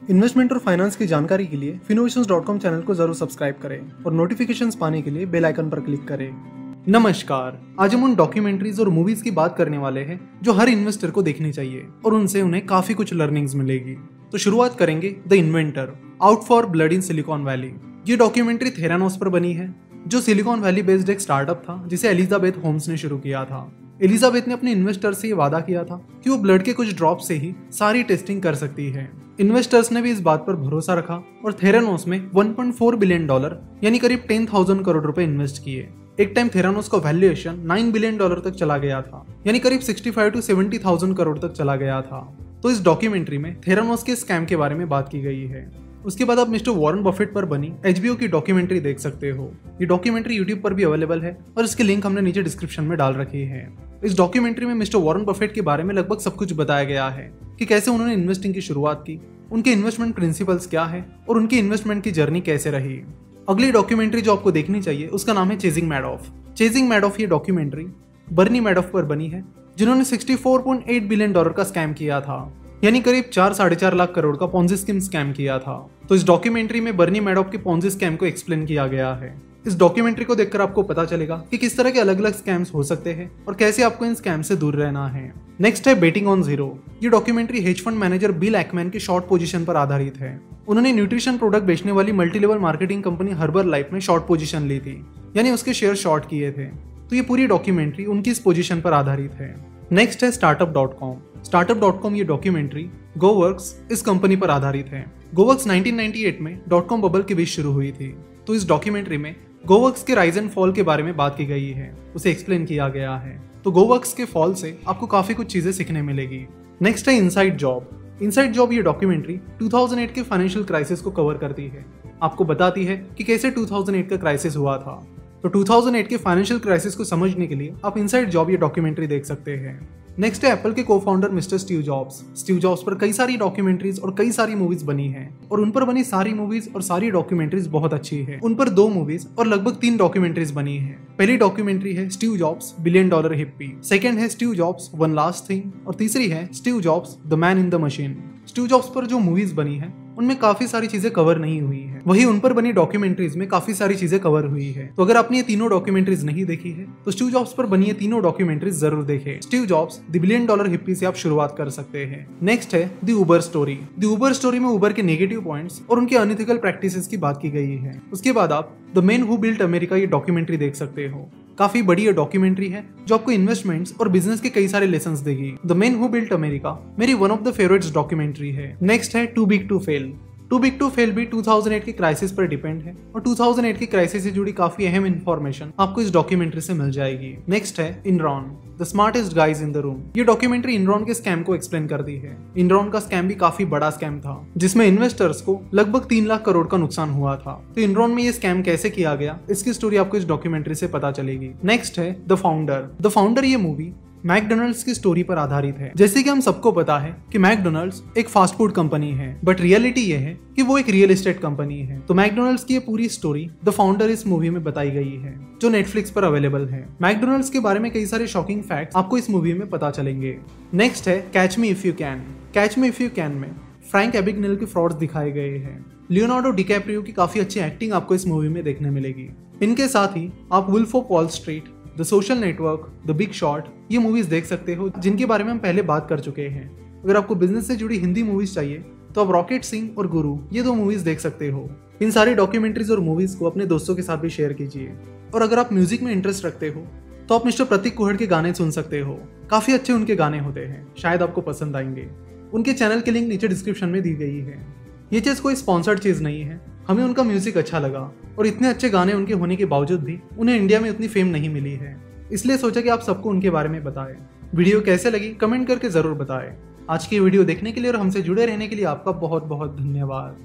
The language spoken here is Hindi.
इन्वेस्टमेंट और फाइनेंस की जानकारी के लिए फिनोवेशन चैनल को ज़रूर सब्सक्राइब करें और नोटिफिकेशंस पाने के लिए बेल आइकन पर क्लिक करें। नमस्कार। आज हम उन डॉक्यूमेंट्रीज और मूवीज़ की बात करने वाले हैं जो हर इन्वेस्टर को देखनी चाहिए और उनसे उन्हें काफ़ी कुछ लर्निंग्स मिलेगी। तो शुरुआत करेंगे the inventor out for blood in Silicon Valley ये डॉक्यूमेंट्री थेरानोस पर बनी है, जो सिलिकॉन वैली बेस्ड एक स्टार्टअप था, जिसे एलिजाबेथ होम्स ने शुरू किया था। एलिजाबेथ ने अपने इन्वेस्टर से ये वादा किया था कि वो ब्लड के कुछ ड्रॉप से ही सारी टेस्टिंग कर सकती है। इन्वेस्टर्स ने भी इस बात पर भरोसा रखा और थेरानोस में 1.4 बिलियन डॉलर यानी करीब 10,000 करोड़ रुपए इन्वेस्ट किए। एक टाइम थेरानोस का वैल्यूएशन 9 बिलियन डॉलर तक चला गया था यानी करीब 65 टू 70,000 करोड़ तक चला गया था। तो इस डॉक्यूमेंट्री में थेरानोस के स्कैम के बारे में बात की गई है। उसके बाद आप मिस्टर वॉरेन बफेट पर बनी एच की डॉक्यूमेंट्री देख सकते हो। ये डॉक्यूमेंट्री यूट्यूब पर भी अवेलेबल है और इसकी लिंक हमने नीचे डिस्क्रिप्शन में डाल रखी है। इस डॉक्यूमेंट्री में मिस्टर वॉरेन बफेट के बारे में लगभग सब कुछ बताया गया है कि कैसे उन्होंने इन्वेस्टिंग की शुरुआत की, उनके इन्वेस्टमेंट प्रिंसिपल्स क्या है और उनकी इन्वेस्टमेंट की जर्नी कैसे रही। अगली डॉक्यूमेंट्री जो आपको देखनी चाहिए, उसका नाम है चेजिंग मैडॉफ चेजिंग मैडॉफ ये डॉक्यूमेंट्री बर्नी मैडॉफ पर बनी है, जिन्होंने 64.8 बिलियन डॉलर का स्कैम किया था, यानी करीब चार, साढ़े चार लाख करोड़ का पॉन्जी स्कीम स्कैम किया था। तो इस डॉक्यूमेंट्री में बर्नी मैडॉफ के पॉन्जी स्कैम को एक्सप्लेन किया गया है। इस डॉक्यूमेंट्री को देखकर आपको पता चलेगा कि किस तरह के अलग अलग स्कैम्स हो सकते हैं और कैसे आपको इन स्कैम से दूर रहना है। नेक्स्ट है बेटिंग ऑन ज़ीरो ये documentary hedge fund manager Bill Ackman की शॉर्ट पोजीशन पर आधारित है। उन्होंने न्यूट्रिशन प्रोडक्ट बेचने वाली multi level marketing company Herbalife में शॉर्ट पोजीशन ली थी, यानी उसके शेयर शॉर्ट किए थे। तो ये पूरी डॉक्यूमेंट्री उनकी इस पोजीशन पर आधारित है। नेक्स्ट है startup dot com startup dot com ये डॉक्यूमेंट्री गोवर्क्स इस कंपनी पर आधारित है। गोवर्क्स 1998 में डॉट कॉम बबल के बीच शुरू हुई थी। तो इस डॉक्यूमेंट्री में गोवर्क्स के राइज एंड फॉल के बारे में बात की गई है, उसे एक्सप्लेन किया गया है। तो गोवर्क्स के फॉल से आपको काफ़ी कुछ चीज़ें सीखने मिलेगी। नेक्स्ट है इनसाइड जॉब इनसाइड जॉब ये डॉक्यूमेंट्री 2008 के फाइनेंशियल क्राइसिस को कवर करती है। आपको बताती है कि कैसे 2008 का क्राइसिस हुआ था। तो 2008 के फाइनेंशियल क्राइसिस को समझने के लिए आप इनसाइड जॉब ये डॉक्यूमेंट्री देख सकते हैं। नेक्स्ट है एप्पल के को founder mister Steve Jobs Steve Jobs पर कई सारी डॉक्यूमेंट्रीज और कई सारी मूवीज़ बनी हैं। और उन पर बनी सारी मूवीज़ और सारी डॉक्यूमेंट्रीज बहुत अच्छी है। उन पर दो मूवीज़ और लगभग तीन डॉक्यूमेंट्रीज बनी है। पहली डॉक्यूमेंट्री है Steve Jobs billion dollar hippie second है Steve Jobs one last thing और तीसरी है Steve Jobs the man in the machine Steve Jobs पर जो मूवीज़ बनी है उनमें काफ़ी सारी चीज़ें कवर नहीं हुई है। वही उन पर बनी डॉक्यूमेंट्रीज में काफ़ी सारी चीज़ें कवर हुई है। तो अगर आपने ये तीनों डॉक्यूमेंट्रीज नहीं देखी है तो स्टीव जॉब्स पर बनी ये तीनों डॉक्यूमेंट्रीज ज़रूर देखे। Steve Jobs the billion dollar hippie से आप शुरुआत कर सकते हैं। नेक्स्ट है दी उबर स्टोरी दी उबर स्टोरी में उबर के नेगेटिव पॉइंट्स और उनके अनइथिकल प्रैक्टिसेस की बात की गई है। उसके बाद आप the men who built America ये डॉक्यूमेंट्री देख सकते हो। काफ़ी बड़ी ये डॉक्यूमेंट्री है, जो आपको इन्वेस्टमेंट्स और बिज़नेस के कई सारे लेसन देगी। The men who built America मेरी one of the favourites documentary है। नेक्स्ट है too big to fail too big to fail भी 2008 की क्राइसिस पर डिपेंड है और 2008 की क्राइसिस से जुड़ी काफ़ी अहम इन्फॉर्मेशन आपको इस डॉक्यूमेंट्री से मिल जाएगी। नेक्स्ट है Enron the smartest guys in the room ये डॉक्यूमेंट्री इनरॉन के स्कैम को एक्सप्लेन करती है। इनरॉन का स्कैम भी काफ़ी बड़ा स्कैम था, जिसमें इन्वेस्टर्स को लगभग तीन लाख करोड़ का नुकसान हुआ था। तो इनरॉन में ये स्कैम कैसे किया गया, इसकी स्टोरी आपको इस डॉक्यूमेंट्री से पता चलेगी। नेक्स्ट है द फाउंडर द फाउंडर ये मूवी मैकडोनल्ड्स की स्टोरी पर आधारित है। जैसे कि हम सबको पता है कि मैकडोनल्ड्स एक फास्ट फ़ूड कंपनी है बट रियलिटी ये है कि वो एक रियल एस्टेट कंपनी है। तो मैकडोनल्ड्स की ये पूरी स्टोरी द फाउंडर इस मूवी में बताई गई है, जो नेटफ्लिक्स पर अवेलेबल है। मैकडोनल्ड्स के बारे में कई सारे शॉकिंग फैक्ट आपको इस मूवी में पता चलेंगे। नेक्स्ट है catch me if you can catch me if you can में फ्रैंक एबिगनेल के फ्रॉड्स दिखाए गए हैं। लियोनार्डो डिकैप्रियो की काफ़ी अच्छी एक्टिंग आपको इस मूवी में देखने मिलेगी। इनके साथ ही आप wolf of Wall Street the social network the big shot ये मूवीज़ देख सकते हो, जिनके बारे में हम पहले बात कर चुके हैं। अगर आपको बिज़नेस से जुड़ी हिंदी मूवीज़ चाहिए तो आप रॉकेट सिंह और गुरु ये दो मूवीज़ देख सकते हो। इन सारी डॉक्यूमेंट्रीज और मूवीज़ को अपने दोस्तों के साथ भी शेयर कीजिए। और अगर आप म्यूज़िक में इंटरेस्ट रखते हो तो आप मिस्टर प्रतीक कुहड़ के गाने सुन सकते हो। काफ़ी अच्छे उनके गाने होते हैं, शायद आपको पसंद आएँगे। उनके चैनल की लिंक नीचे डिस्क्रिप्शन में दी गई है। ये चीज़ कोई स्पॉन्सर्ड चीज़ नहीं है। हमें उनका म्यूज़िक अच्छा लगा और इतने अच्छे गाने उनके होने के बावजूद भी उन्हें इंडिया में उतनी फेम नहीं मिली है। इसलिए सोचा कि आप सबको उनके बारे में बताएँ। वीडियो कैसे लगी, कमेंट करके ज़रूर बताएँ। आज की वीडियो देखने के लिए और हमसे जुड़े रहने के लिए आपका बहुत बहुत धन्यवाद।